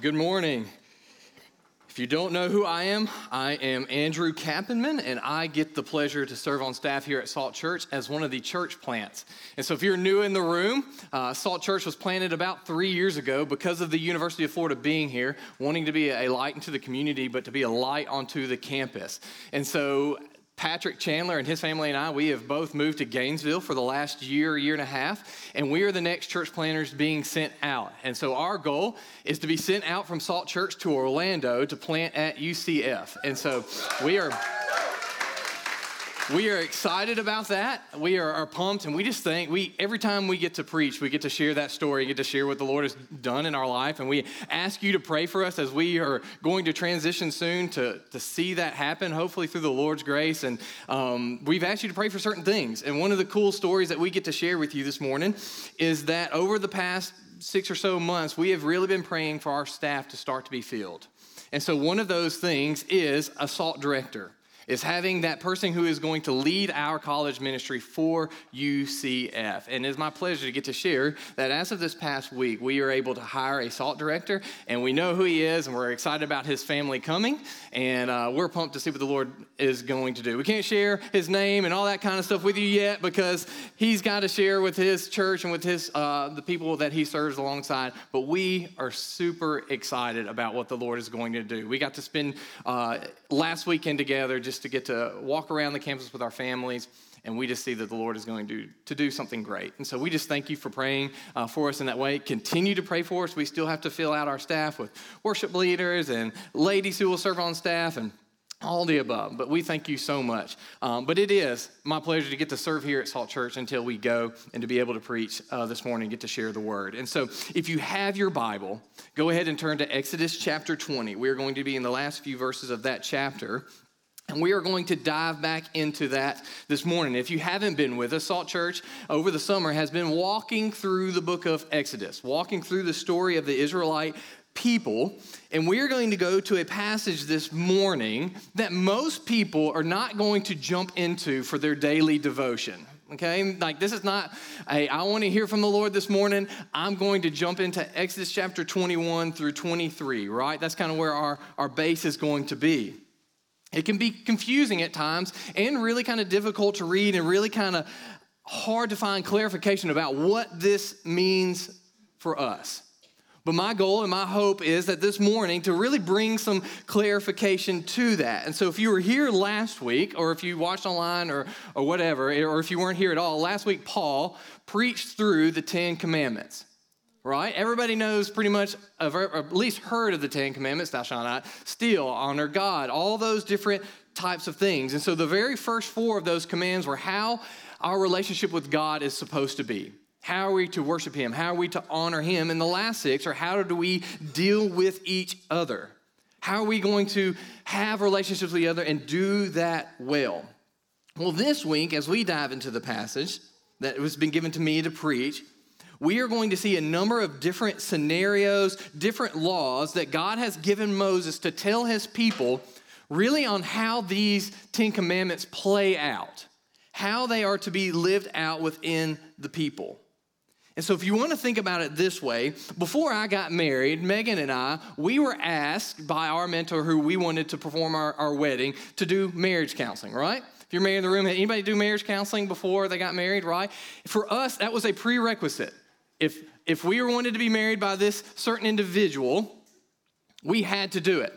Good morning. If you don't know who I am, I am Andrew Kappenman, and I get the pleasure to serve on staff here at Salt Church as one of the church plants. And so, if you're new in the room, uh, Salt Church was planted about three years ago because of the University of Florida being here, wanting to be a light into the community, but to be a light onto the campus. And so, Patrick Chandler and his family and I, we have both moved to Gainesville for the last year, year and a half, and we are the next church planters being sent out. And so our goal is to be sent out from Salt Church to Orlando to plant at UCF. And so we are. We are excited about that. We are, are, pumped, and we just think we every time we get to preach, we get to share that story, get to share what the Lord has done in our life, and we ask you to pray for us as we are going to transition soon to, to see that happen, hopefully through the Lord's grace. And um, we've asked you to pray for certain things. And one of the cool stories that we get to share with you this morning is that over the past six or so months, we have really been praying for our staff to start to be filled. And so one of those things is a SALT director is having that person who is going to lead our college ministry for UCF. And it's my pleasure to get to share that as of this past week, we are able to hire a SALT director, and we know who he is, and we're excited about his family coming, and uh, we're pumped to see what the Lord is going to do. We can't share his name and all that kind of stuff with you yet because he's got to share with his church and with his uh, the people that he serves alongside. But we are super excited about what the Lord is going to do. We got to spend uh, last weekend together just to get to walk around the campus with our families and we just see that the Lord is going to, to do something great. And so we just thank you for praying uh, for us in that way. Continue to pray for us. We still have to fill out our staff with worship leaders and ladies who will serve on staff and all the above. But we thank you so much. Um, but it is my pleasure to get to serve here at Salt Church until we go and to be able to preach uh, this morning get to share the word. And so if you have your Bible, go ahead and turn to Exodus chapter 20. We're going to be in the last few verses of that chapter. And we are going to dive back into that this morning. If you haven't been with us, Salt Church over the summer has been walking through the book of Exodus, walking through the story of the Israelite people. And we are going to go to a passage this morning that most people are not going to jump into for their daily devotion. Okay, like this is not a, I want to hear from the Lord this morning. I'm going to jump into Exodus chapter 21 through 23, right? That's kind of where our, our base is going to be. It can be confusing at times and really kind of difficult to read and really kind of hard to find clarification about what this means for us. But my goal and my hope is that this morning to really bring some clarification to that. And so if you were here last week, or if you watched online or, or whatever, or if you weren't here at all, last week Paul preached through the Ten Commandments right? Everybody knows pretty much, or at least heard of the Ten Commandments thou shalt not steal, honor God, all those different types of things. And so the very first four of those commands were how our relationship with God is supposed to be. How are we to worship Him? How are we to honor Him? And the last six are how do we deal with each other? How are we going to have relationships with each other and do that well? Well, this week, as we dive into the passage that has been given to me to preach, we are going to see a number of different scenarios, different laws that God has given Moses to tell his people really on how these Ten Commandments play out, how they are to be lived out within the people. And so, if you want to think about it this way, before I got married, Megan and I, we were asked by our mentor who we wanted to perform our, our wedding to do marriage counseling, right? If you're married in the room, anybody do marriage counseling before they got married, right? For us, that was a prerequisite if, if we were wanted to be married by this certain individual, we had to do it,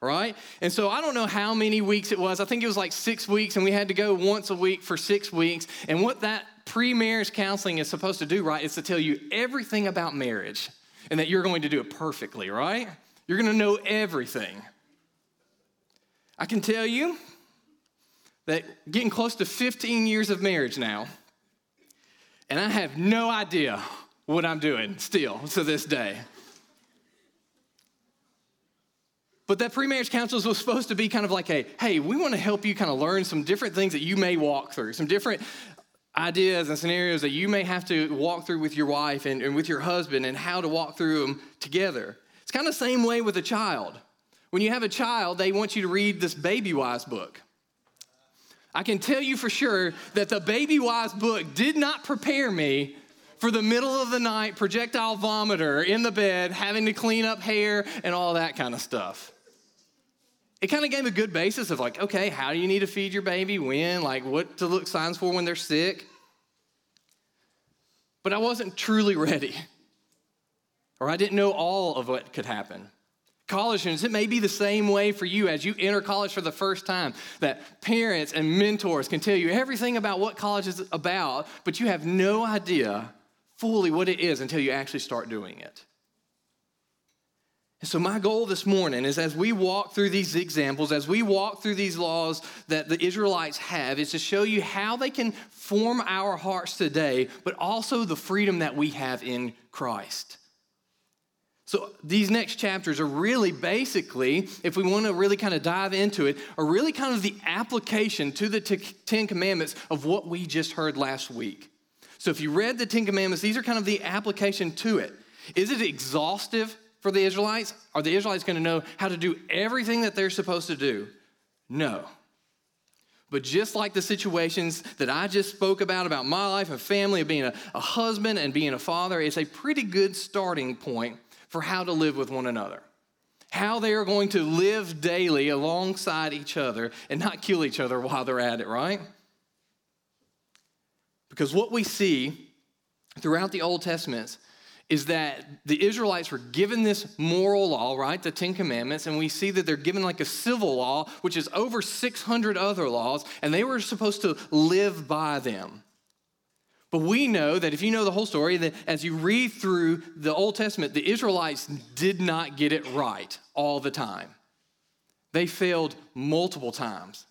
right? And so I don't know how many weeks it was. I think it was like six weeks, and we had to go once a week for six weeks. And what that pre marriage counseling is supposed to do, right, is to tell you everything about marriage and that you're going to do it perfectly, right? You're going to know everything. I can tell you that getting close to 15 years of marriage now, and I have no idea what I'm doing still to this day. But that pre-marriage counselors was supposed to be kind of like a, hey, we want to help you kind of learn some different things that you may walk through, some different ideas and scenarios that you may have to walk through with your wife and, and with your husband and how to walk through them together. It's kind of the same way with a child. When you have a child, they want you to read this Baby Wise book. I can tell you for sure that the Baby Wise book did not prepare me for the middle of the night projectile vomiter in the bed, having to clean up hair and all that kind of stuff. It kind of gave a good basis of like, okay, how do you need to feed your baby, when, like what to look signs for when they're sick. But I wasn't truly ready, or I didn't know all of what could happen. College students, it may be the same way for you as you enter college for the first time that parents and mentors can tell you everything about what college is about, but you have no idea fully what it is until you actually start doing it. And so, my goal this morning is as we walk through these examples, as we walk through these laws that the Israelites have, is to show you how they can form our hearts today, but also the freedom that we have in Christ. So these next chapters are really basically, if we want to really kind of dive into it, are really kind of the application to the Ten Commandments of what we just heard last week. So if you read the Ten Commandments, these are kind of the application to it. Is it exhaustive for the Israelites? Are the Israelites going to know how to do everything that they're supposed to do? No. But just like the situations that I just spoke about, about my life and family, of being a, a husband and being a father, it's a pretty good starting point for how to live with one another, how they are going to live daily alongside each other and not kill each other while they're at it, right? Because what we see throughout the Old Testament is that the Israelites were given this moral law, right? The Ten Commandments, and we see that they're given like a civil law, which is over 600 other laws, and they were supposed to live by them. But we know that if you know the whole story, that as you read through the Old Testament, the Israelites did not get it right all the time. They failed multiple times.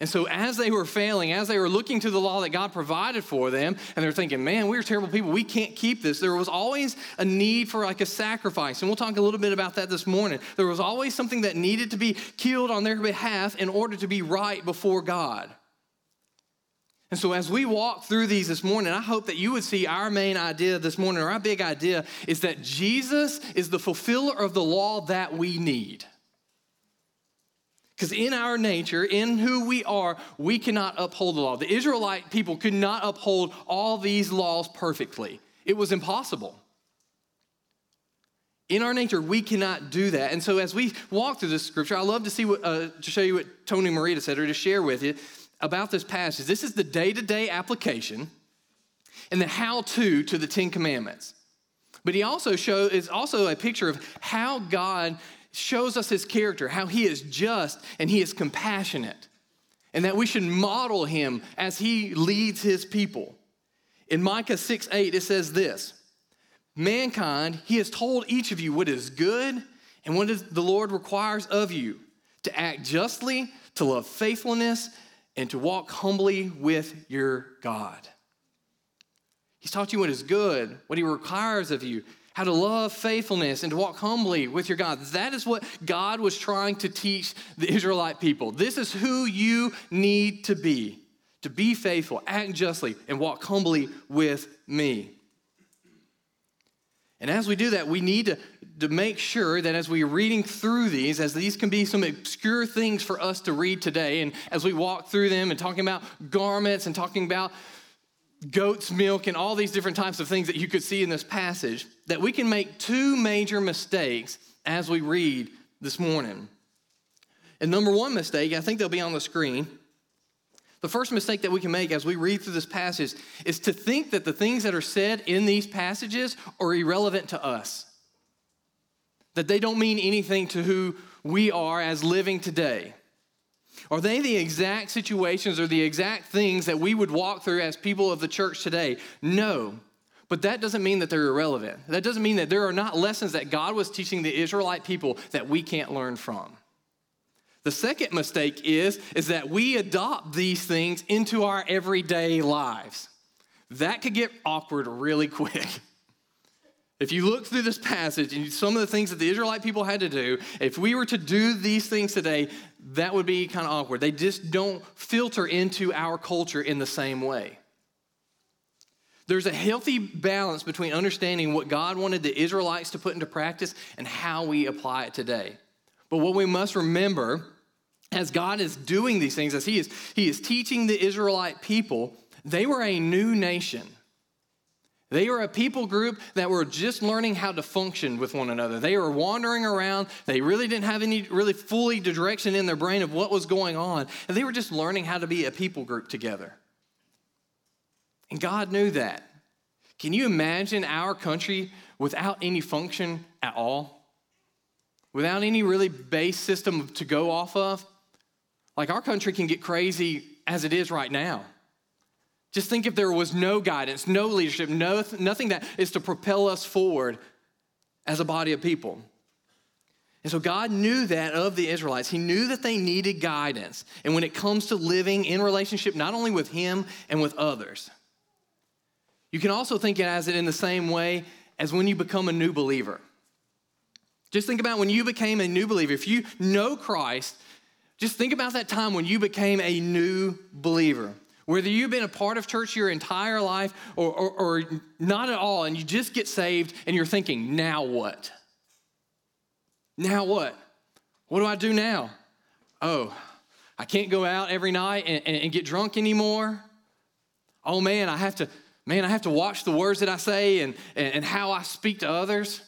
And so, as they were failing, as they were looking to the law that God provided for them, and they're thinking, man, we're terrible people. We can't keep this. There was always a need for like a sacrifice. And we'll talk a little bit about that this morning. There was always something that needed to be killed on their behalf in order to be right before God. And so, as we walk through these this morning, I hope that you would see our main idea this morning, or our big idea, is that Jesus is the fulfiller of the law that we need. Because in our nature, in who we are, we cannot uphold the law. The Israelite people could not uphold all these laws perfectly, it was impossible. In our nature, we cannot do that. And so, as we walk through this scripture, I love to see what, uh, to show you what Tony Merida said, or to share with you about this passage. This is the day to day application and the how to to the Ten Commandments. But he also show is also a picture of how God shows us his character, how he is just and he is compassionate, and that we should model him as he leads his people. In Micah 6 8, it says this Mankind, he has told each of you what is good and what the Lord requires of you to act justly, to love faithfulness, and to walk humbly with your God. He's taught you what is good, what He requires of you, how to love faithfulness and to walk humbly with your God. That is what God was trying to teach the Israelite people. This is who you need to be to be faithful, act justly, and walk humbly with me. And as we do that, we need to, to make sure that as we're reading through these, as these can be some obscure things for us to read today, and as we walk through them and talking about garments and talking about goat's milk and all these different types of things that you could see in this passage, that we can make two major mistakes as we read this morning. And number one mistake, I think they'll be on the screen, the first mistake that we can make as we read through this passage is to think that the things that are said in these passages are irrelevant to us, that they don't mean anything to who we are as living today. Are they the exact situations or the exact things that we would walk through as people of the church today? No. But that doesn't mean that they're irrelevant. That doesn't mean that there are not lessons that God was teaching the Israelite people that we can't learn from. The second mistake is, is that we adopt these things into our everyday lives. That could get awkward really quick. If you look through this passage and some of the things that the Israelite people had to do, if we were to do these things today, that would be kind of awkward. They just don't filter into our culture in the same way. There's a healthy balance between understanding what God wanted the Israelites to put into practice and how we apply it today. But what we must remember as God is doing these things, as He is, he is teaching the Israelite people, they were a new nation. They were a people group that were just learning how to function with one another. They were wandering around. They really didn't have any really fully direction in their brain of what was going on. And they were just learning how to be a people group together. And God knew that. Can you imagine our country without any function at all? Without any really base system to go off of? Like our country can get crazy as it is right now. Just think if there was no guidance, no leadership, no, nothing that is to propel us forward as a body of people. And so God knew that of the Israelites. He knew that they needed guidance. And when it comes to living in relationship, not only with Him and with others, you can also think as it in the same way as when you become a new believer. Just think about when you became a new believer. If you know Christ, just think about that time when you became a new believer. Whether you've been a part of church your entire life or, or, or not at all, and you just get saved and you're thinking, now what? Now what? What do I do now? Oh, I can't go out every night and, and, and get drunk anymore. Oh man, I have to, man, I have to watch the words that I say and, and, and how I speak to others.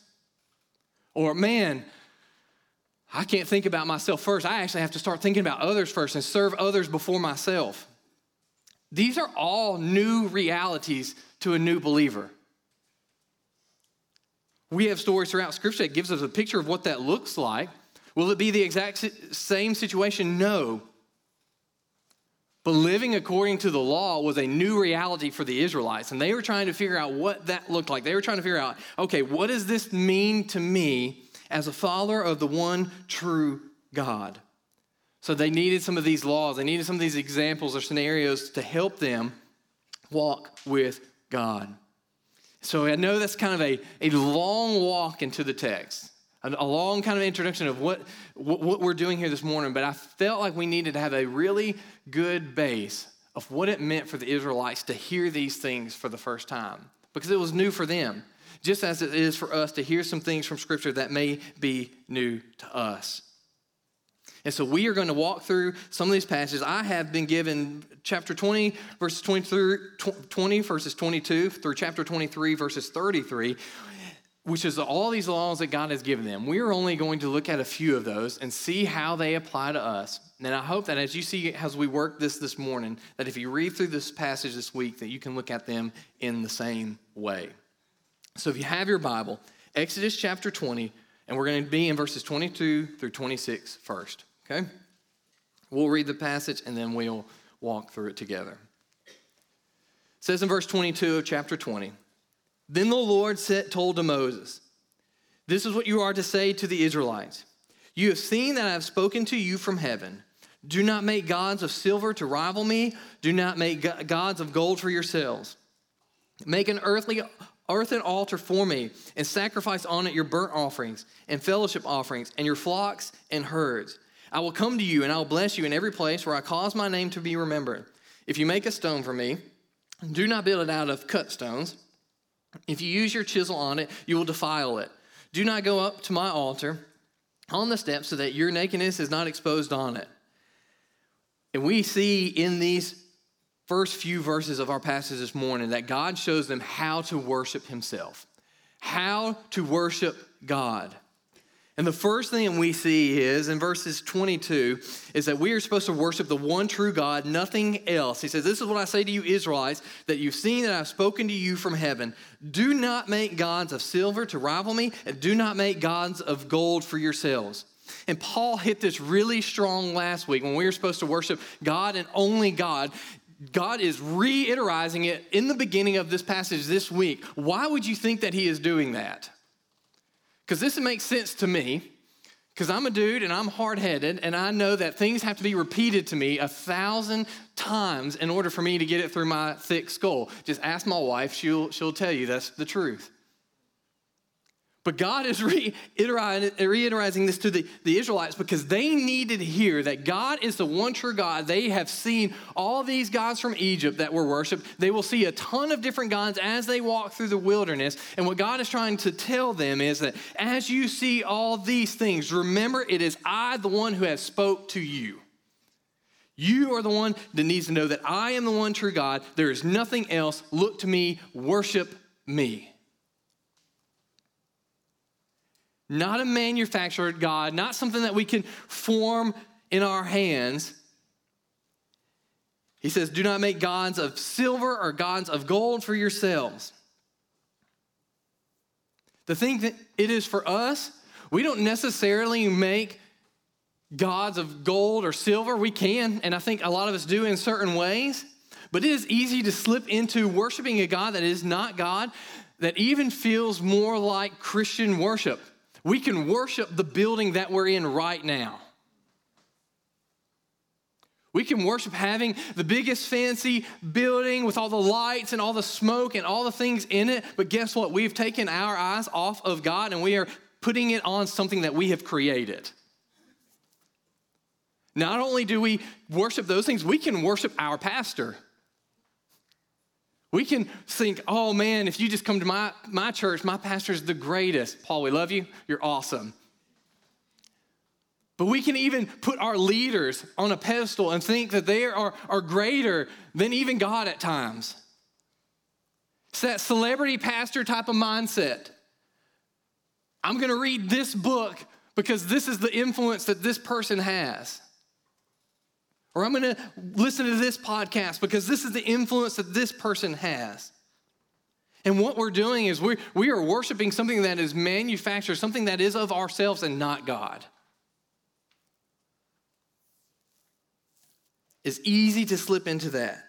Or man, I can't think about myself first. I actually have to start thinking about others first and serve others before myself. These are all new realities to a new believer. We have stories throughout Scripture that gives us a picture of what that looks like. Will it be the exact same situation? No. But living according to the law was a new reality for the Israelites, and they were trying to figure out what that looked like. They were trying to figure out, okay, what does this mean to me as a follower of the one true God? So they needed some of these laws, they needed some of these examples or scenarios to help them walk with God. So I know that's kind of a, a long walk into the text, a, long kind of introduction of what, what we're doing here this morning, but I felt like we needed to have a really good base of what it meant for the Israelites to hear these things for the first time because it was new for them, just as it is for us to hear some things from Scripture that may be new to us. And so we are going to walk through some of these passages. I have been given chapter 20, verses 20, through, 20 verses 22 through chapter 23, verses 33, which is all these laws that God has given them. We are only going to look at a few of those and see how they apply to us. And I hope that as you see, as we work this this morning, that if you read through this passage this week, that you can look at them in the same way. So if you have your Bible, Exodus chapter 20, and we're going to be in verses 22 through 26 first. Okay? We'll read the passage and then we'll walk through it together. It says in verse 22 of chapter 20 Then the Lord said, told to Moses, This is what you are to say to the Israelites You have seen that I have spoken to you from heaven. Do not make gods of silver to rival me, do not make gods of gold for yourselves. Make an earthly earthen altar for me and sacrifice on it your burnt offerings and fellowship offerings and your flocks and herds. I will come to you and I will bless you in every place where I cause my name to be remembered. If you make a stone for me, do not build it out of cut stones. If you use your chisel on it, you will defile it. Do not go up to my altar on the steps so that your nakedness is not exposed on it. And we see in these first few verses of our passage this morning that God shows them how to worship Himself, how to worship God. And the first thing we see is in verses 22 is that we are supposed to worship the one true God, nothing else. He says, This is what I say to you, Israelites, that you've seen that I've spoken to you from heaven. Do not make gods of silver to rival me, and do not make gods of gold for yourselves. And Paul hit this really strong last week when we were supposed to worship God and only God. God is reiterating it in the beginning of this passage this week. Why would you think that he is doing that? Because this makes sense to me, because I'm a dude and I'm hard headed, and I know that things have to be repeated to me a thousand times in order for me to get it through my thick skull. Just ask my wife, she'll, she'll tell you that's the truth. But God is reiterating this to the, the Israelites because they needed to hear that God is the one true God. They have seen all these gods from Egypt that were worshiped. They will see a ton of different gods as they walk through the wilderness. And what God is trying to tell them is that as you see all these things, remember it is I, the one who has spoke to you. You are the one that needs to know that I am the one true God. There is nothing else. Look to me, worship me. Not a manufactured God, not something that we can form in our hands. He says, Do not make gods of silver or gods of gold for yourselves. The thing that it is for us, we don't necessarily make gods of gold or silver. We can, and I think a lot of us do in certain ways. But it is easy to slip into worshiping a God that is not God, that even feels more like Christian worship. We can worship the building that we're in right now. We can worship having the biggest fancy building with all the lights and all the smoke and all the things in it. But guess what? We've taken our eyes off of God and we are putting it on something that we have created. Not only do we worship those things, we can worship our pastor. We can think, oh man, if you just come to my, my church, my pastor is the greatest. Paul, we love you. You're awesome. But we can even put our leaders on a pedestal and think that they are, are greater than even God at times. It's that celebrity pastor type of mindset. I'm going to read this book because this is the influence that this person has. Or I'm going to listen to this podcast because this is the influence that this person has. And what we're doing is we, we are worshiping something that is manufactured, something that is of ourselves and not God. It's easy to slip into that.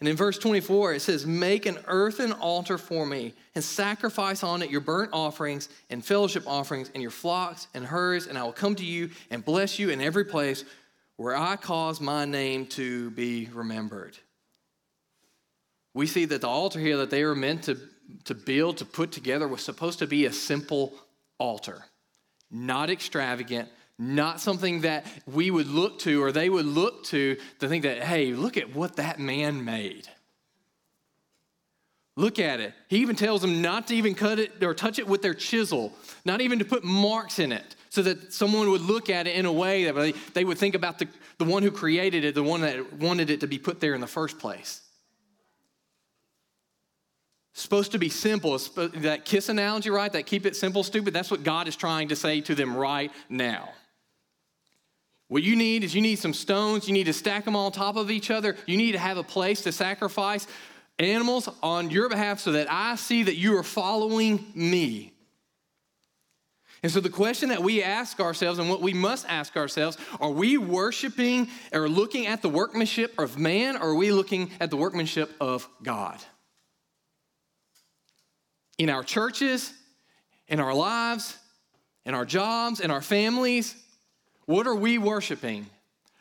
And in verse 24, it says, Make an earthen altar for me and sacrifice on it your burnt offerings and fellowship offerings and your flocks and herds, and I will come to you and bless you in every place where I cause my name to be remembered. We see that the altar here that they were meant to, to build, to put together, was supposed to be a simple altar, not extravagant, not something that we would look to or they would look to to think that, hey, look at what that man made. Look at it. He even tells them not to even cut it or touch it with their chisel, not even to put marks in it, so that someone would look at it in a way that they would think about the, the one who created it, the one that wanted it to be put there in the first place. Supposed to be simple. That kiss analogy, right? That keep it simple, stupid. That's what God is trying to say to them right now. What you need is you need some stones. You need to stack them on top of each other. You need to have a place to sacrifice animals on your behalf so that I see that you are following me. And so, the question that we ask ourselves and what we must ask ourselves are we worshiping or looking at the workmanship of man, or are we looking at the workmanship of God? In our churches, in our lives, in our jobs, in our families, what are we worshiping?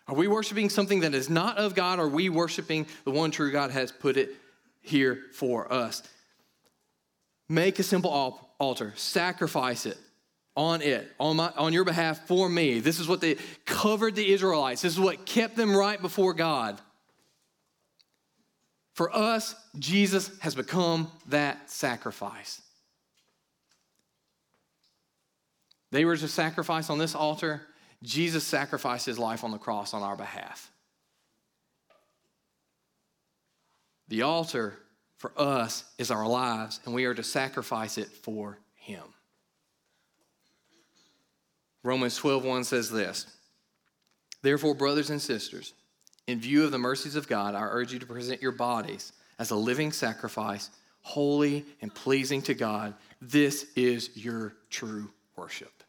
Are we worshiping something that is not of God, or are we worshiping the one true God has put it here for us? Make a simple altar, sacrifice it on it, on, my, on your behalf for me. This is what they covered the Israelites. This is what kept them right before God. For us, Jesus has become that sacrifice. They were to sacrifice on this altar. Jesus sacrificed his life on the cross on our behalf. The altar for us is our lives, and we are to sacrifice it for him. Romans 12:1 says this. Therefore, brothers and sisters, in view of the mercies of God, I urge you to present your bodies as a living sacrifice, holy and pleasing to God. This is your true worship.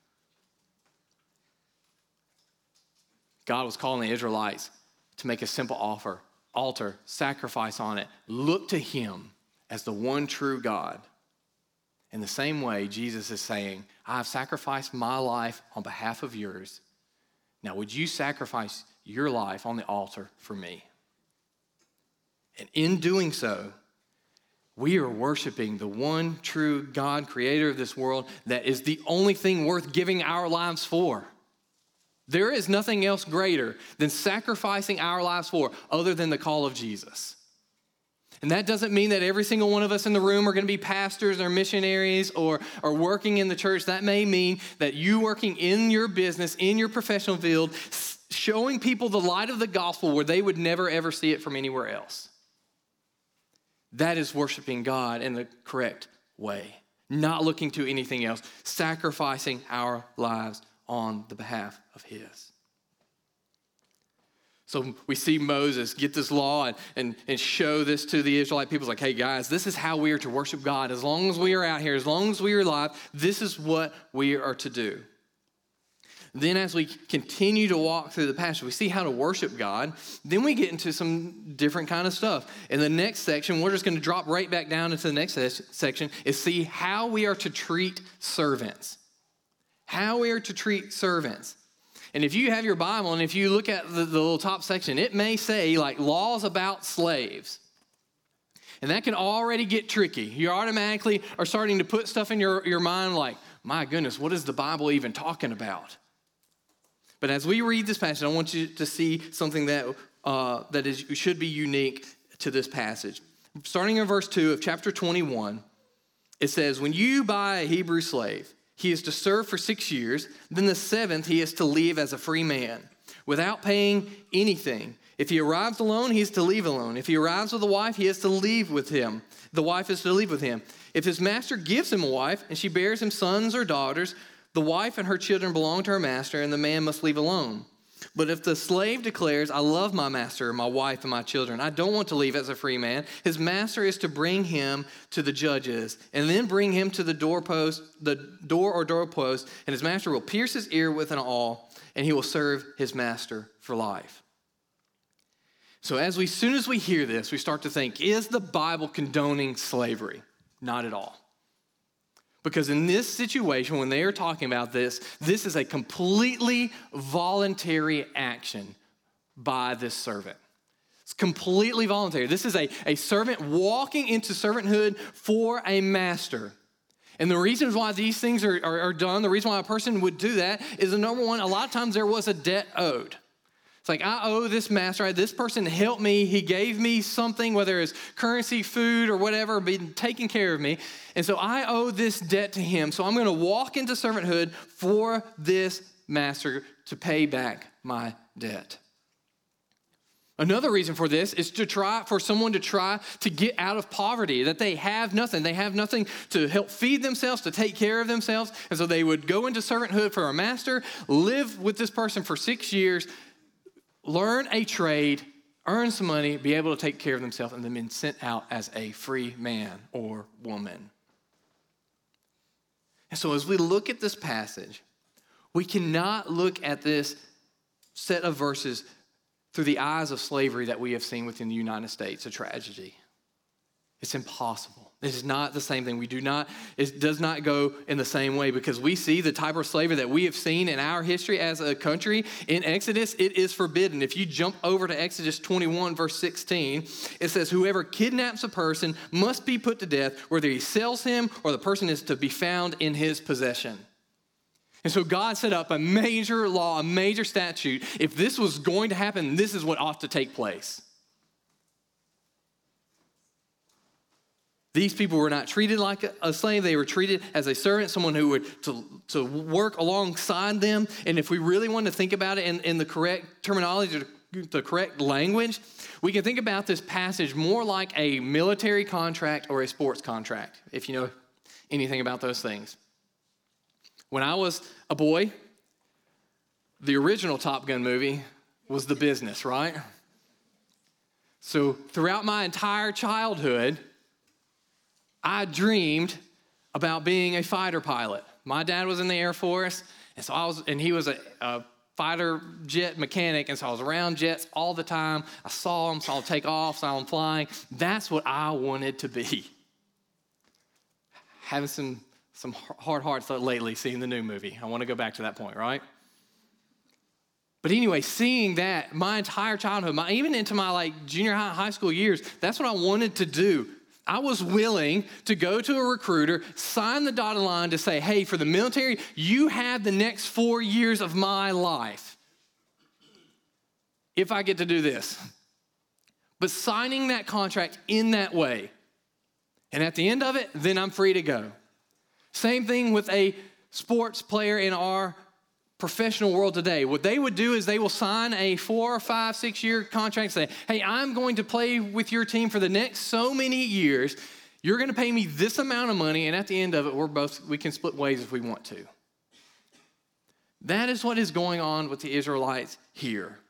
God was calling the Israelites to make a simple offer, altar, sacrifice on it. Look to Him as the one true God. In the same way, Jesus is saying, I have sacrificed my life on behalf of yours. Now, would you sacrifice your life on the altar for me? And in doing so, we are worshiping the one true God, creator of this world, that is the only thing worth giving our lives for. There is nothing else greater than sacrificing our lives for other than the call of Jesus. And that doesn't mean that every single one of us in the room are going to be pastors or missionaries or, or working in the church. That may mean that you working in your business, in your professional field, showing people the light of the gospel where they would never ever see it from anywhere else. That is worshiping God in the correct way, not looking to anything else, sacrificing our lives on the behalf of His. So we see Moses get this law and, and, and show this to the Israelite people. It's like, hey guys, this is how we are to worship God. As long as we are out here, as long as we are alive, this is what we are to do. Then, as we continue to walk through the passage, we see how to worship God. Then we get into some different kind of stuff. In the next section, we're just going to drop right back down into the next section is see how we are to treat servants. How we are to treat servants. And if you have your Bible and if you look at the, the little top section, it may say like laws about slaves. And that can already get tricky. You automatically are starting to put stuff in your, your mind like, my goodness, what is the Bible even talking about? But as we read this passage, I want you to see something that, uh, that is, should be unique to this passage. Starting in verse 2 of chapter 21, it says, When you buy a Hebrew slave, he is to serve for six years, then the seventh, he is to leave as a free man without paying anything. If he arrives alone, he is to leave alone. If he arrives with a wife, he is to leave with him. The wife is to leave with him. If his master gives him a wife and she bears him sons or daughters, the wife and her children belong to her master, and the man must leave alone. But if the slave declares, I love my master, my wife, and my children, I don't want to leave as a free man, his master is to bring him to the judges and then bring him to the doorpost, the door or doorpost, and his master will pierce his ear with an awl, and he will serve his master for life. So as we soon as we hear this, we start to think, is the Bible condoning slavery? Not at all. Because in this situation, when they are talking about this, this is a completely voluntary action by this servant. It's completely voluntary. This is a, a servant walking into servanthood for a master. And the reasons why these things are, are, are done, the reason why a person would do that is the number one, a lot of times there was a debt owed. It's like, I owe this master, this person helped me. He gave me something, whether it's currency, food, or whatever, been taking care of me. And so I owe this debt to him. So I'm going to walk into servanthood for this master to pay back my debt. Another reason for this is to try for someone to try to get out of poverty, that they have nothing. They have nothing to help feed themselves, to take care of themselves. And so they would go into servanthood for a master, live with this person for six years, learn a trade, earn some money, be able to take care of themselves, and then be sent out as a free man or woman. And so, as we look at this passage, we cannot look at this set of verses through the eyes of slavery that we have seen within the United States, a tragedy. It's impossible. It is not the same thing. We do not, it does not go in the same way because we see the type of slavery that we have seen in our history as a country. In Exodus, it is forbidden. If you jump over to Exodus 21, verse 16, it says, Whoever kidnaps a person must be put to death, whether he sells him or the person is to be found in his possession. And so God set up a major law, a major statute. If this was going to happen, this is what ought to take place. These people were not treated like a slave. They were treated as a servant, someone who would to, to work alongside them. And if we really want to think about it in, in the correct terminology, the correct language, we can think about this passage more like a military contract or a sports contract, if you know anything about those things. When I was a boy, the original Top Gun movie was The Business, right? So throughout my entire childhood, I dreamed about being a fighter pilot. My dad was in the Air Force, and so I was, and he was a, a fighter jet mechanic, and so I was around jets all the time. I saw them, saw them take off, saw them flying. That's what I wanted to be. Having some some hard hearts lately seeing the new movie. I want to go back to that point, right? But anyway, seeing that my entire childhood, my, even into my like junior high, high school years, that's what I wanted to do. I was willing to go to a recruiter, sign the dotted line to say, hey, for the military, you have the next four years of my life if I get to do this. But signing that contract in that way, and at the end of it, then I'm free to go. Same thing with a sports player in our professional world today, what they would do is they will sign a four or five, six year contract and say, hey, I'm going to play with your team for the next so many years. You're going to pay me this amount of money, and at the end of it, we're both, we can split ways if we want to. That is what is going on with the Israelites here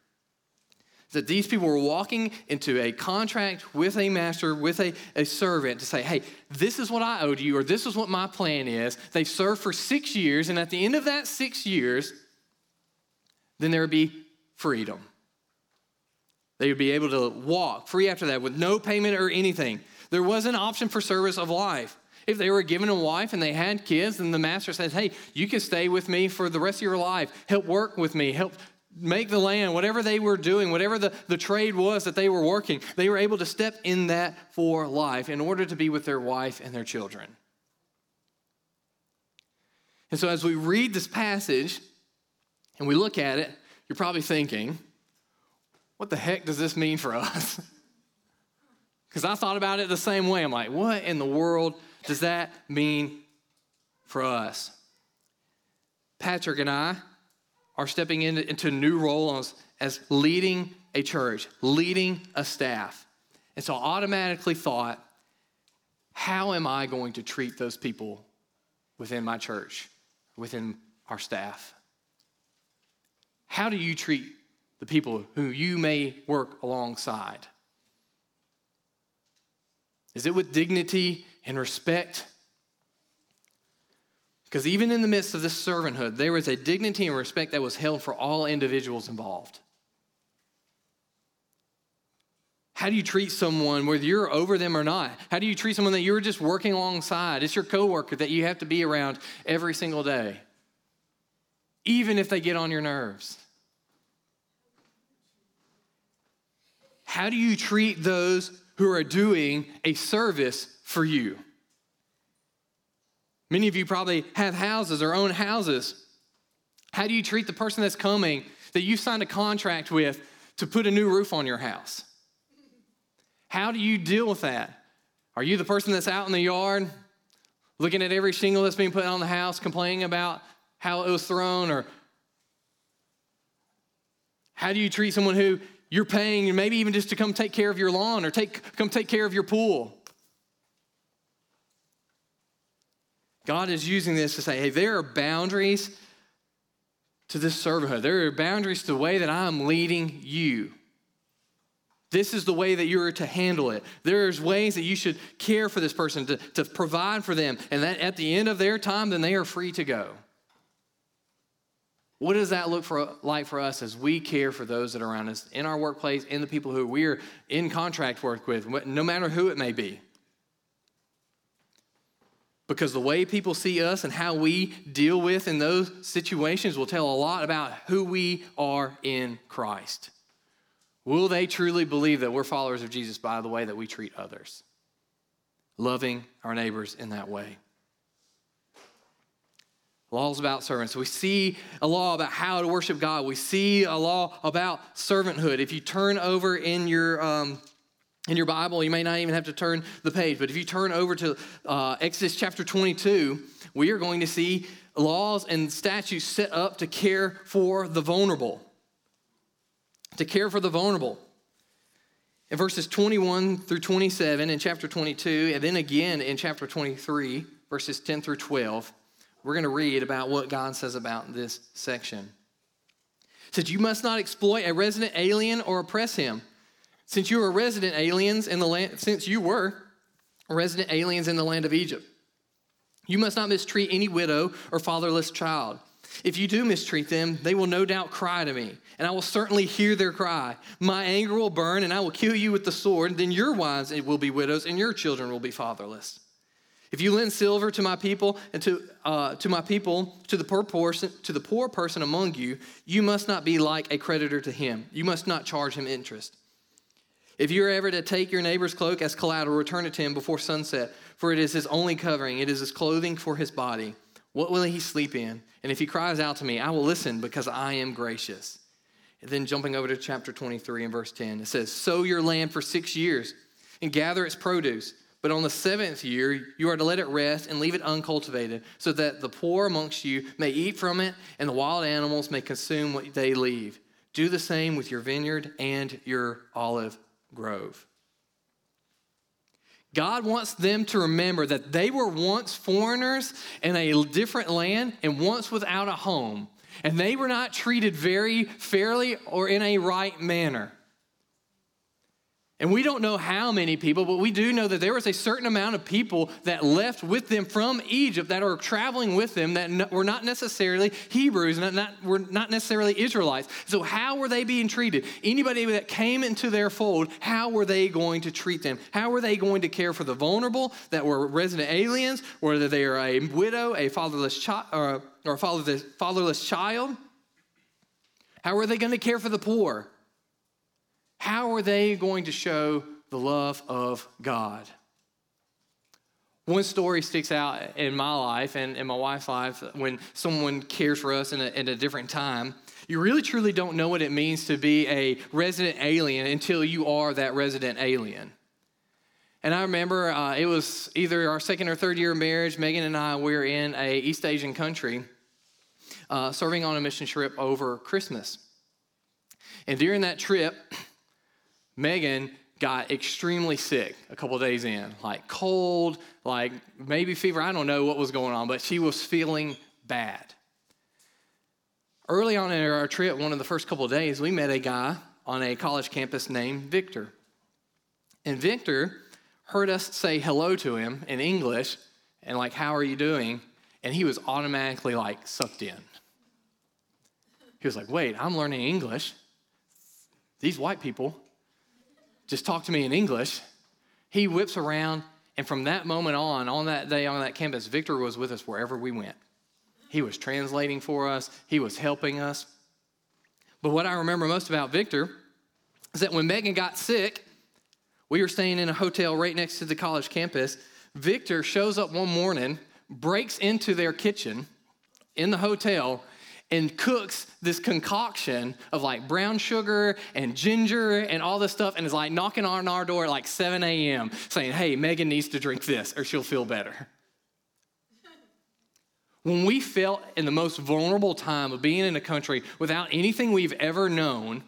that these people were walking into a contract with a master, with a, a servant to say, hey, this is what I owe to you, or this is what my plan is. They served for six years, and at the end of that six years, then there would be freedom. They would be able to walk free after that with no payment or anything. There was an option for service of life. If they were given a wife and they had kids, then the master says, Hey, you can stay with me for the rest of your life. Help work with me. Help make the land, whatever they were doing, whatever the, the trade was that they were working, they were able to step in that for life in order to be with their wife and their children. And so, as we read this passage and we look at it, you're probably thinking, what the heck does this mean for us? Because I thought about it the same way. I'm like, what in the world does that mean for us? Patrick and I, are stepping into, into new roles as, as leading a church, leading a staff. And so I automatically thought, how am I going to treat those people within my church, within our staff? How do you treat the people who you may work alongside? Is it with dignity and respect? Because even in the midst of this servanthood, there was a dignity and respect that was held for all individuals involved. How do you treat someone, whether you're over them or not? How do you treat someone that you're just working alongside? It's your coworker that you have to be around every single day, even if they get on your nerves. How do you treat those who are doing a service for you? Many of you probably have houses or own houses. How do you treat the person that's coming that you signed a contract with to put a new roof on your house? How do you deal with that? Are you the person that's out in the yard looking at every shingle that's being put on the house, complaining about how it was thrown? Or how do you treat someone who you're paying, maybe even just to come take care of your lawn or take, come take care of your pool? God is using this to say, hey, there are boundaries to this servanthood. There are boundaries to the way that I'm leading you. This is the way that you're to handle it. There's ways that you should care for this person, to, to provide for them, and that at the end of their time, then they are free to go. What does that look for, like for us as we care for those that are around us in our workplace, in the people who we're in contract work with, no matter who it may be? Because the way people see us and how we deal with in those situations will tell a lot about who we are in Christ. Will they truly believe that we're followers of Jesus by the way that we treat others? Loving our neighbors in that way. Laws about servants. We see a law about how to worship God. We see a law about servanthood. If you turn over in your um, in your Bible, you may not even have to turn the page, but if you turn over to uh, Exodus chapter 22, we are going to see laws and statutes set up to care for the vulnerable. To care for the vulnerable. In verses 21 through 27 in chapter 22, and then again in chapter 23, verses 10 through 12, we're going to read about what God says about this section. It says, You must not exploit a resident alien or oppress him since you were resident aliens in the land, since you were resident aliens in the land of Egypt. You must not mistreat any widow or fatherless child. If you do mistreat them, they will no doubt cry to me, and I will certainly hear their cry. My anger will burn, and I will kill you with the sword. Then your wives will be widows, and your children will be fatherless. If you lend silver to my people and to, uh, to my people, to the poor person, to the poor person among you, you must not be like a creditor to him. You must not charge him interest. If you are ever to take your neighbor's cloak as collateral, return it to him before sunset, for it is his only covering, it is his clothing for his body. What will he sleep in? And if he cries out to me, I will listen because I am gracious. And then jumping over to chapter 23 and verse 10, it says, Sow your land for six years and gather its produce. But on the seventh year, you are to let it rest and leave it uncultivated, so that the poor amongst you may eat from it, and the wild animals may consume what they leave. Do the same with your vineyard and your olive grove. God wants them to remember that they were once foreigners in a different land and once without a home, and they were not treated very fairly or in a right manner. And we don't know how many people, but we do know that there was a certain amount of people that left with them from Egypt that are traveling with them that were not necessarily Hebrews, not, not, were not necessarily Israelites. So, how were they being treated? Anybody that came into their fold, how were they going to treat them? How were they going to care for the vulnerable that were resident aliens, whether they are a widow, a fatherless child, or, or fatherless, fatherless child? How are they going to care for the poor? How are they going to show the love of God? One story sticks out in my life and in my wife's life when someone cares for us in a, in a different time. You really truly don't know what it means to be a resident alien until you are that resident alien. And I remember uh, it was either our second or third year of marriage. Megan and I were in a East Asian country, uh, serving on a mission trip over Christmas. And during that trip, Megan got extremely sick a couple days in, like cold, like maybe fever. I don't know what was going on, but she was feeling bad. Early on in our trip, one of the first couple days, we met a guy on a college campus named Victor. And Victor heard us say hello to him in English and, like, how are you doing? And he was automatically, like, sucked in. He was like, wait, I'm learning English. These white people just talk to me in English. He whips around, and from that moment on, on that day on that campus, Victor was with us wherever we went. He was translating for us, he was helping us. But what I remember most about Victor is that when Megan got sick, we were staying in a hotel right next to the college campus. Victor shows up one morning, breaks into their kitchen in the hotel, and cooks this concoction of like brown sugar and ginger and all this stuff and is like knocking on our door at like 7 a.m. saying, hey, Megan needs to drink this or she'll feel better. When we felt in the most vulnerable time of being in a country without anything we've ever known,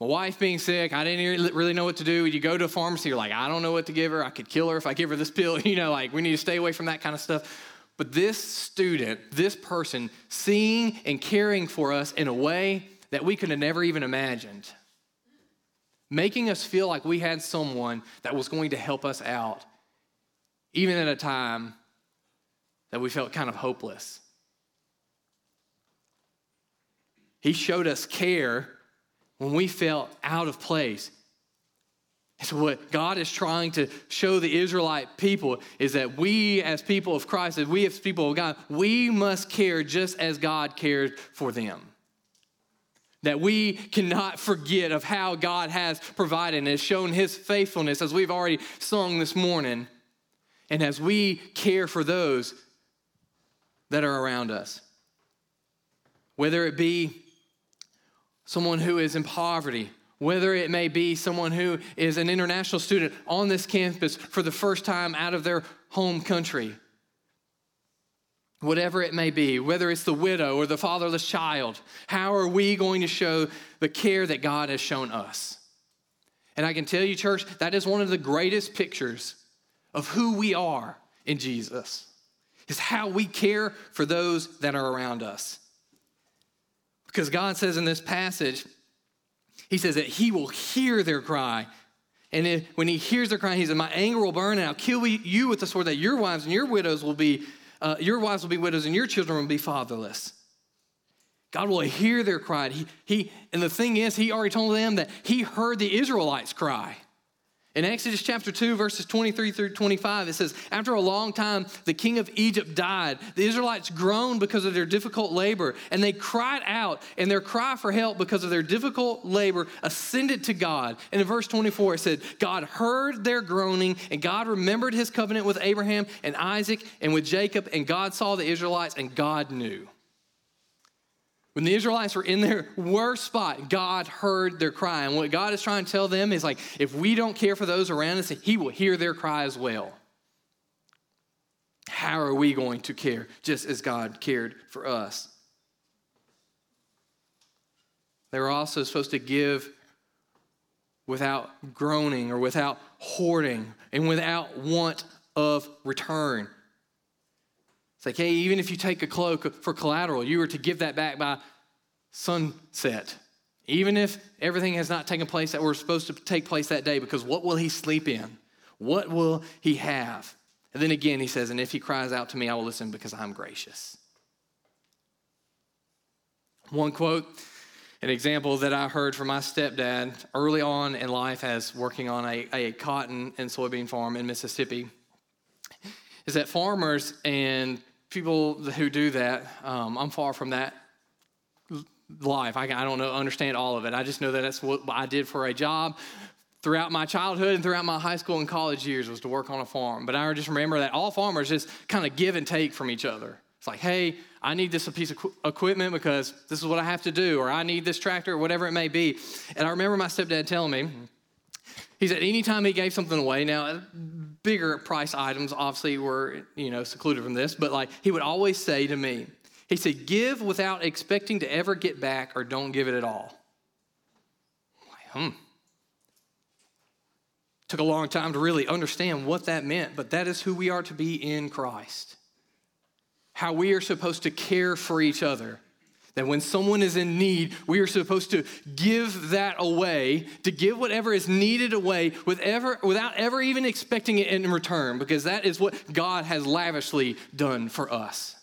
my wife being sick, I didn't really know what to do. You go to a pharmacy, you're like, I don't know what to give her. I could kill her if I give her this pill. You know, like we need to stay away from that kind of stuff. But this student, this person, seeing and caring for us in a way that we could have never even imagined, making us feel like we had someone that was going to help us out, even at a time that we felt kind of hopeless. He showed us care when we felt out of place. So, what God is trying to show the Israelite people is that we, as people of Christ, as we, as people of God, we must care just as God cared for them. That we cannot forget of how God has provided and has shown his faithfulness, as we've already sung this morning, and as we care for those that are around us. Whether it be someone who is in poverty, whether it may be someone who is an international student on this campus for the first time out of their home country. Whatever it may be, whether it's the widow or the fatherless child, how are we going to show the care that God has shown us? And I can tell you, church, that is one of the greatest pictures of who we are in Jesus, is how we care for those that are around us. Because God says in this passage, he says that he will hear their cry. And if, when he hears their cry, he says, My anger will burn and I'll kill you with the sword, that your wives and your widows will be, uh, your wives will be widows and your children will be fatherless. God will hear their cry. He, he, and the thing is, he already told them that he heard the Israelites cry. In Exodus chapter 2, verses 23 through 25, it says, After a long time, the king of Egypt died. The Israelites groaned because of their difficult labor, and they cried out, and their cry for help because of their difficult labor ascended to God. And in verse 24, it said, God heard their groaning, and God remembered his covenant with Abraham and Isaac and with Jacob, and God saw the Israelites, and God knew. When the Israelites were in their worst spot, God heard their cry. And what God is trying to tell them is like, if we don't care for those around us, He will hear their cry as well. How are we going to care just as God cared for us? They were also supposed to give without groaning or without hoarding and without want of return. It's like, hey, even if you take a cloak for collateral, you are to give that back by sunset. Even if everything has not taken place that we're supposed to take place that day, because what will he sleep in? What will he have? And then again, he says, and if he cries out to me, I will listen because I'm gracious. One quote, an example that I heard from my stepdad early on in life as working on a, a cotton and soybean farm in Mississippi is that farmers and people who do that, um, I'm far from that life. I, I don't know, understand all of it. I just know that that's what I did for a job throughout my childhood and throughout my high school and college years was to work on a farm. But I just remember that all farmers just kind of give and take from each other. It's like, hey, I need this piece of equipment because this is what I have to do, or I need this tractor, or whatever it may be. And I remember my stepdad telling me, he said anytime he gave something away, now bigger price items obviously were, you know, secluded from this, but like he would always say to me, he said, give without expecting to ever get back or don't give it at all. Hmm. Took a long time to really understand what that meant, but that is who we are to be in Christ. How we are supposed to care for each other that when someone is in need, we are supposed to give that away, to give whatever is needed away with ever, without ever even expecting it in return, because that is what God has lavishly done for us.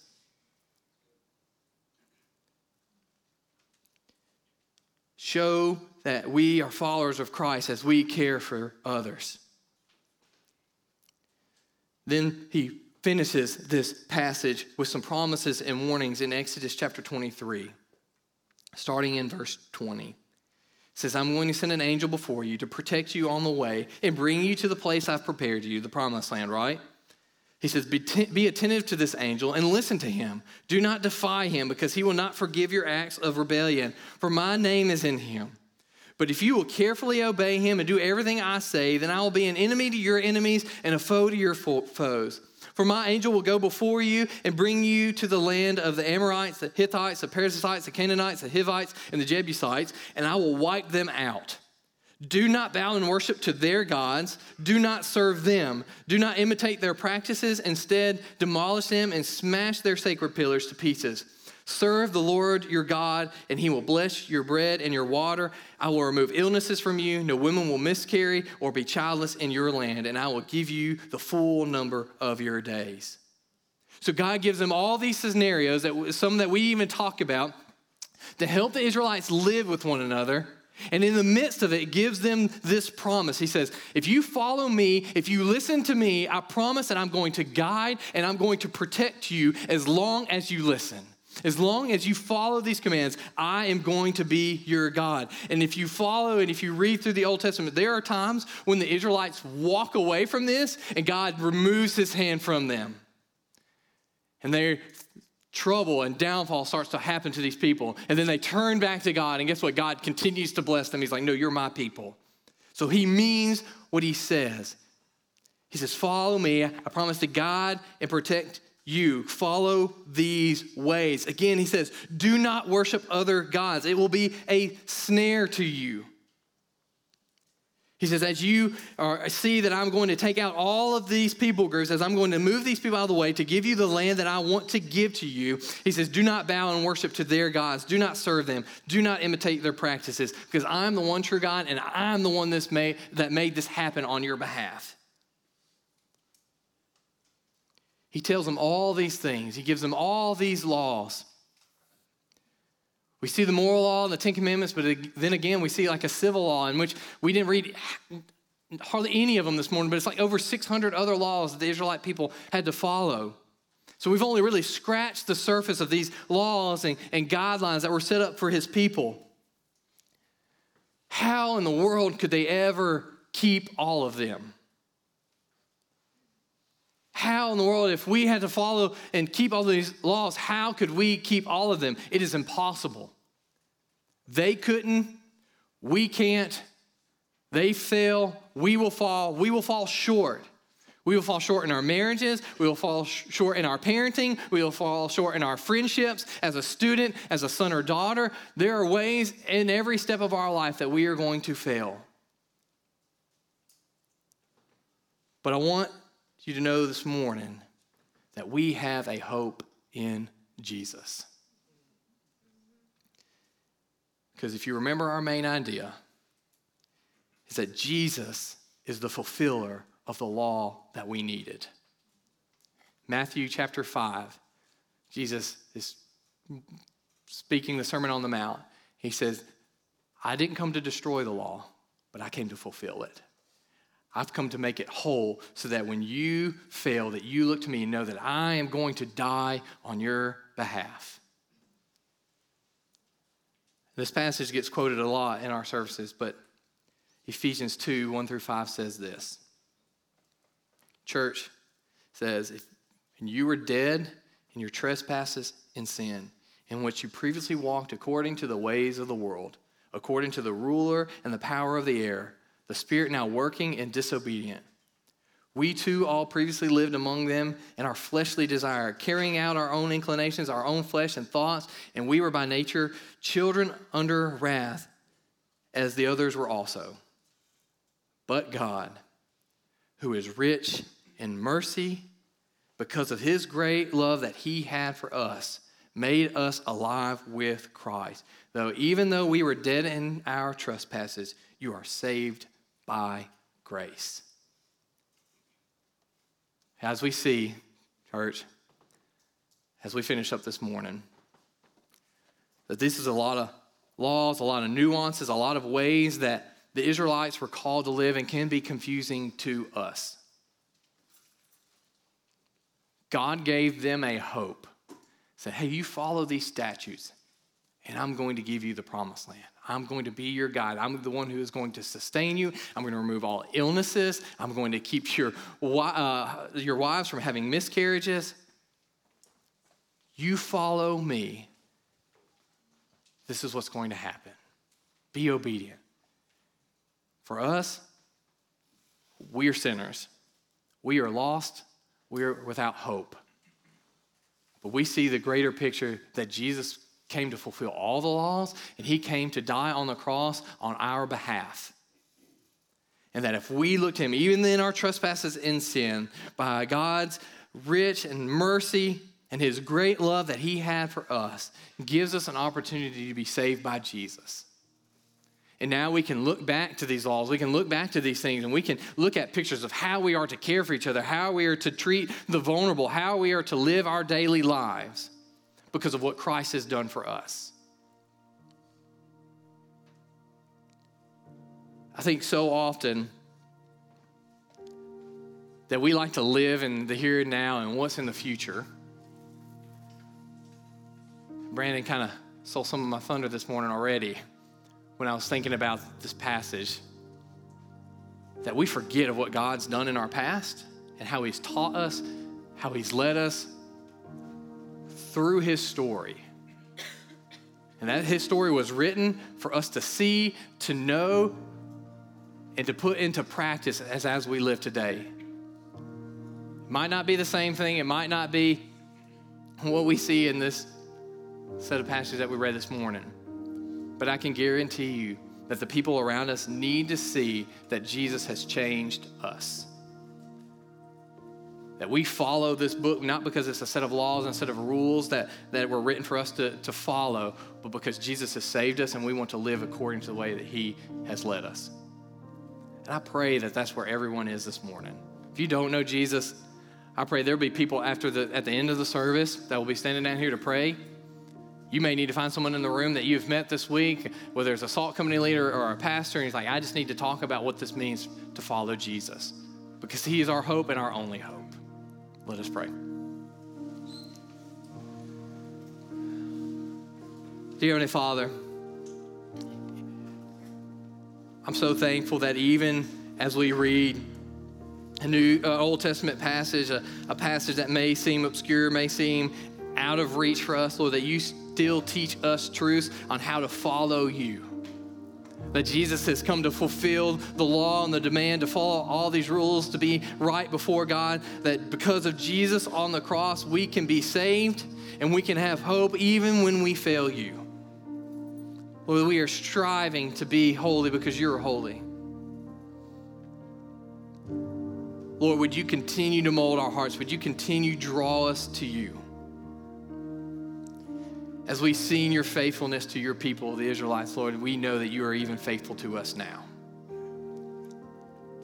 Show that we are followers of Christ as we care for others. Then he finishes this passage with some promises and warnings in Exodus chapter 23, starting in verse 20. It says, I'm going to send an angel before you to protect you on the way and bring you to the place I've prepared you, the promised land, right? He says, be, t- be attentive to this angel and listen to him. Do not defy him because he will not forgive your acts of rebellion, for my name is in him. But if you will carefully obey him and do everything I say, then I will be an enemy to your enemies and a foe to your foes. For my angel will go before you and bring you to the land of the Amorites, the Hittites, the Perizzites, the Canaanites, the Hivites, and the Jebusites, and I will wipe them out. Do not bow and worship to their gods. Do not serve them. Do not imitate their practices. Instead, demolish them and smash their sacred pillars to pieces. Serve the Lord your God, and he will bless your bread and your water. I will remove illnesses from you. No woman will miscarry or be childless in your land, and I will give you the full number of your days. So God gives them all these scenarios, that some that we even talk about, to help the Israelites live with one another. And in the midst of it, gives them this promise. He says, If you follow me, if you listen to me, I promise that I'm going to guide and I'm going to protect you as long as you listen. As long as you follow these commands, I am going to be your God. And if you follow and if you read through the Old Testament, there are times when the Israelites walk away from this and God removes his hand from them. And their trouble and downfall starts to happen to these people. And then they turn back to God, and guess what? God continues to bless them. He's like, No, you're my people. So he means what he says. He says, Follow me. I promise to God and protect you. Follow these ways. Again, he says, do not worship other gods. It will be a snare to you. He says, as you are, see that I'm going to take out all of these people groups, as I'm going to move these people out of the way to give you the land that I want to give to you, he says, do not bow and worship to their gods. Do not serve them. Do not imitate their practices, because I'm the one true God and I'm the one that made this happen on your behalf. He tells them all these things, he gives them all these laws. We see the moral law and the Ten Commandments, but then again, we see like a civil law in which we didn't read hardly any of them this morning, but it's like over 600 other laws that the Israelite people had to follow. So we've only really scratched the surface of these laws and, and guidelines that were set up for his people. How in the world could they ever keep all of them? How in the world, if we had to follow and keep all these laws, how could we keep all of them? It is impossible. They couldn't, we can't, they fail, we will fall, we will fall short. We will fall short in our marriages. We will fall short in our parenting. We will fall short in our friendships as a student, as a son or daughter. There are ways in every step of our life that we are going to fail. But I want you to know this morning that we have a hope in Jesus. Because if you remember our main idea, is that Jesus is the fulfiller of the law that we needed. Matthew chapter 5, Jesus is speaking the Sermon on the Mount. He says, I didn't come to destroy the law, but I came to fulfill it. I've come to make it whole so that when you fail, that you look to me and know that I am going to die on your behalf. This passage gets quoted a lot in our services, but Ephesians 2 1 through 5 says this church says, if, and you were dead in your trespasses and sin, in which you previously walked according to the ways of the world, according to the ruler and the power of the air, the spirit now working and disobedient. We too all previously lived among them in our fleshly desire, carrying out our own inclinations, our own flesh and thoughts, and we were by nature children under wrath, as the others were also. But God, who is rich in mercy, because of his great love that he had for us, made us alive with Christ. Though even though we were dead in our trespasses, you are saved by grace. As we see, church, as we finish up this morning, that this is a lot of laws, a lot of nuances, a lot of ways that the Israelites were called to live and can be confusing to us. God gave them a hope. Said, hey, you follow these statutes, and I'm going to give you the promised land. I'm going to be your guide. I'm the one who is going to sustain you. I'm going to remove all illnesses. I'm going to keep your, uh, your wives from having miscarriages. You follow me. This is what's going to happen. Be obedient. For us, we are sinners. We are lost we're without hope. But we see the greater picture that Jesus came to fulfill all the laws, and he came to die on the cross on our behalf. And that if we look to him, even in our trespasses in sin, by God's rich and mercy and his great love that he had for us, gives us an opportunity to be saved by Jesus. And now we can look back to these laws. We can look back to these things and we can look at pictures of how we are to care for each other, how we are to treat the vulnerable, how we are to live our daily lives because of what Christ has done for us. I think so often that we like to live in the here and now and what's in the future. Brandon kind of stole some of my thunder this morning already when I was thinking about this passage that we forget of what God's done in our past and how He's taught us, how He's led us through His story. And that His story was written for us to see, to know, and to put into practice as, as we live today. It might not be the same thing, it might not be what we see in this set of passages that we read this morning. But I can guarantee you that the people around us need to see that Jesus has changed us. That we follow this book not because it's a set of laws and a set of rules that, that were written for us to, to follow, but because Jesus has saved us and we want to live according to the way that He has led us. And I pray that that's where everyone is this morning. If you don't know Jesus, I pray there'll be people after the, at the end of the service that will be standing down here to pray you may need to find someone in the room that you've met this week, whether it's a salt company leader or a pastor, and he's like, I just need to talk about what this means to follow Jesus because he is our hope and our only hope. Let us pray. Dear Heavenly Father, I'm so thankful that even as we read a new uh, Old Testament passage, a, a passage that may seem obscure, may seem out of reach for us, Lord, that you still teach us truths on how to follow you. That Jesus has come to fulfill the law and the demand to follow all these rules, to be right before God. That because of Jesus on the cross, we can be saved and we can have hope even when we fail you. Lord, we are striving to be holy because you're holy. Lord, would you continue to mold our hearts? Would you continue draw us to you? As we've seen your faithfulness to your people, the Israelites, Lord, we know that you are even faithful to us now.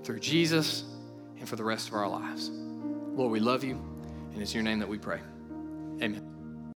Through Jesus and for the rest of our lives. Lord, we love you, and it's your name that we pray. Amen.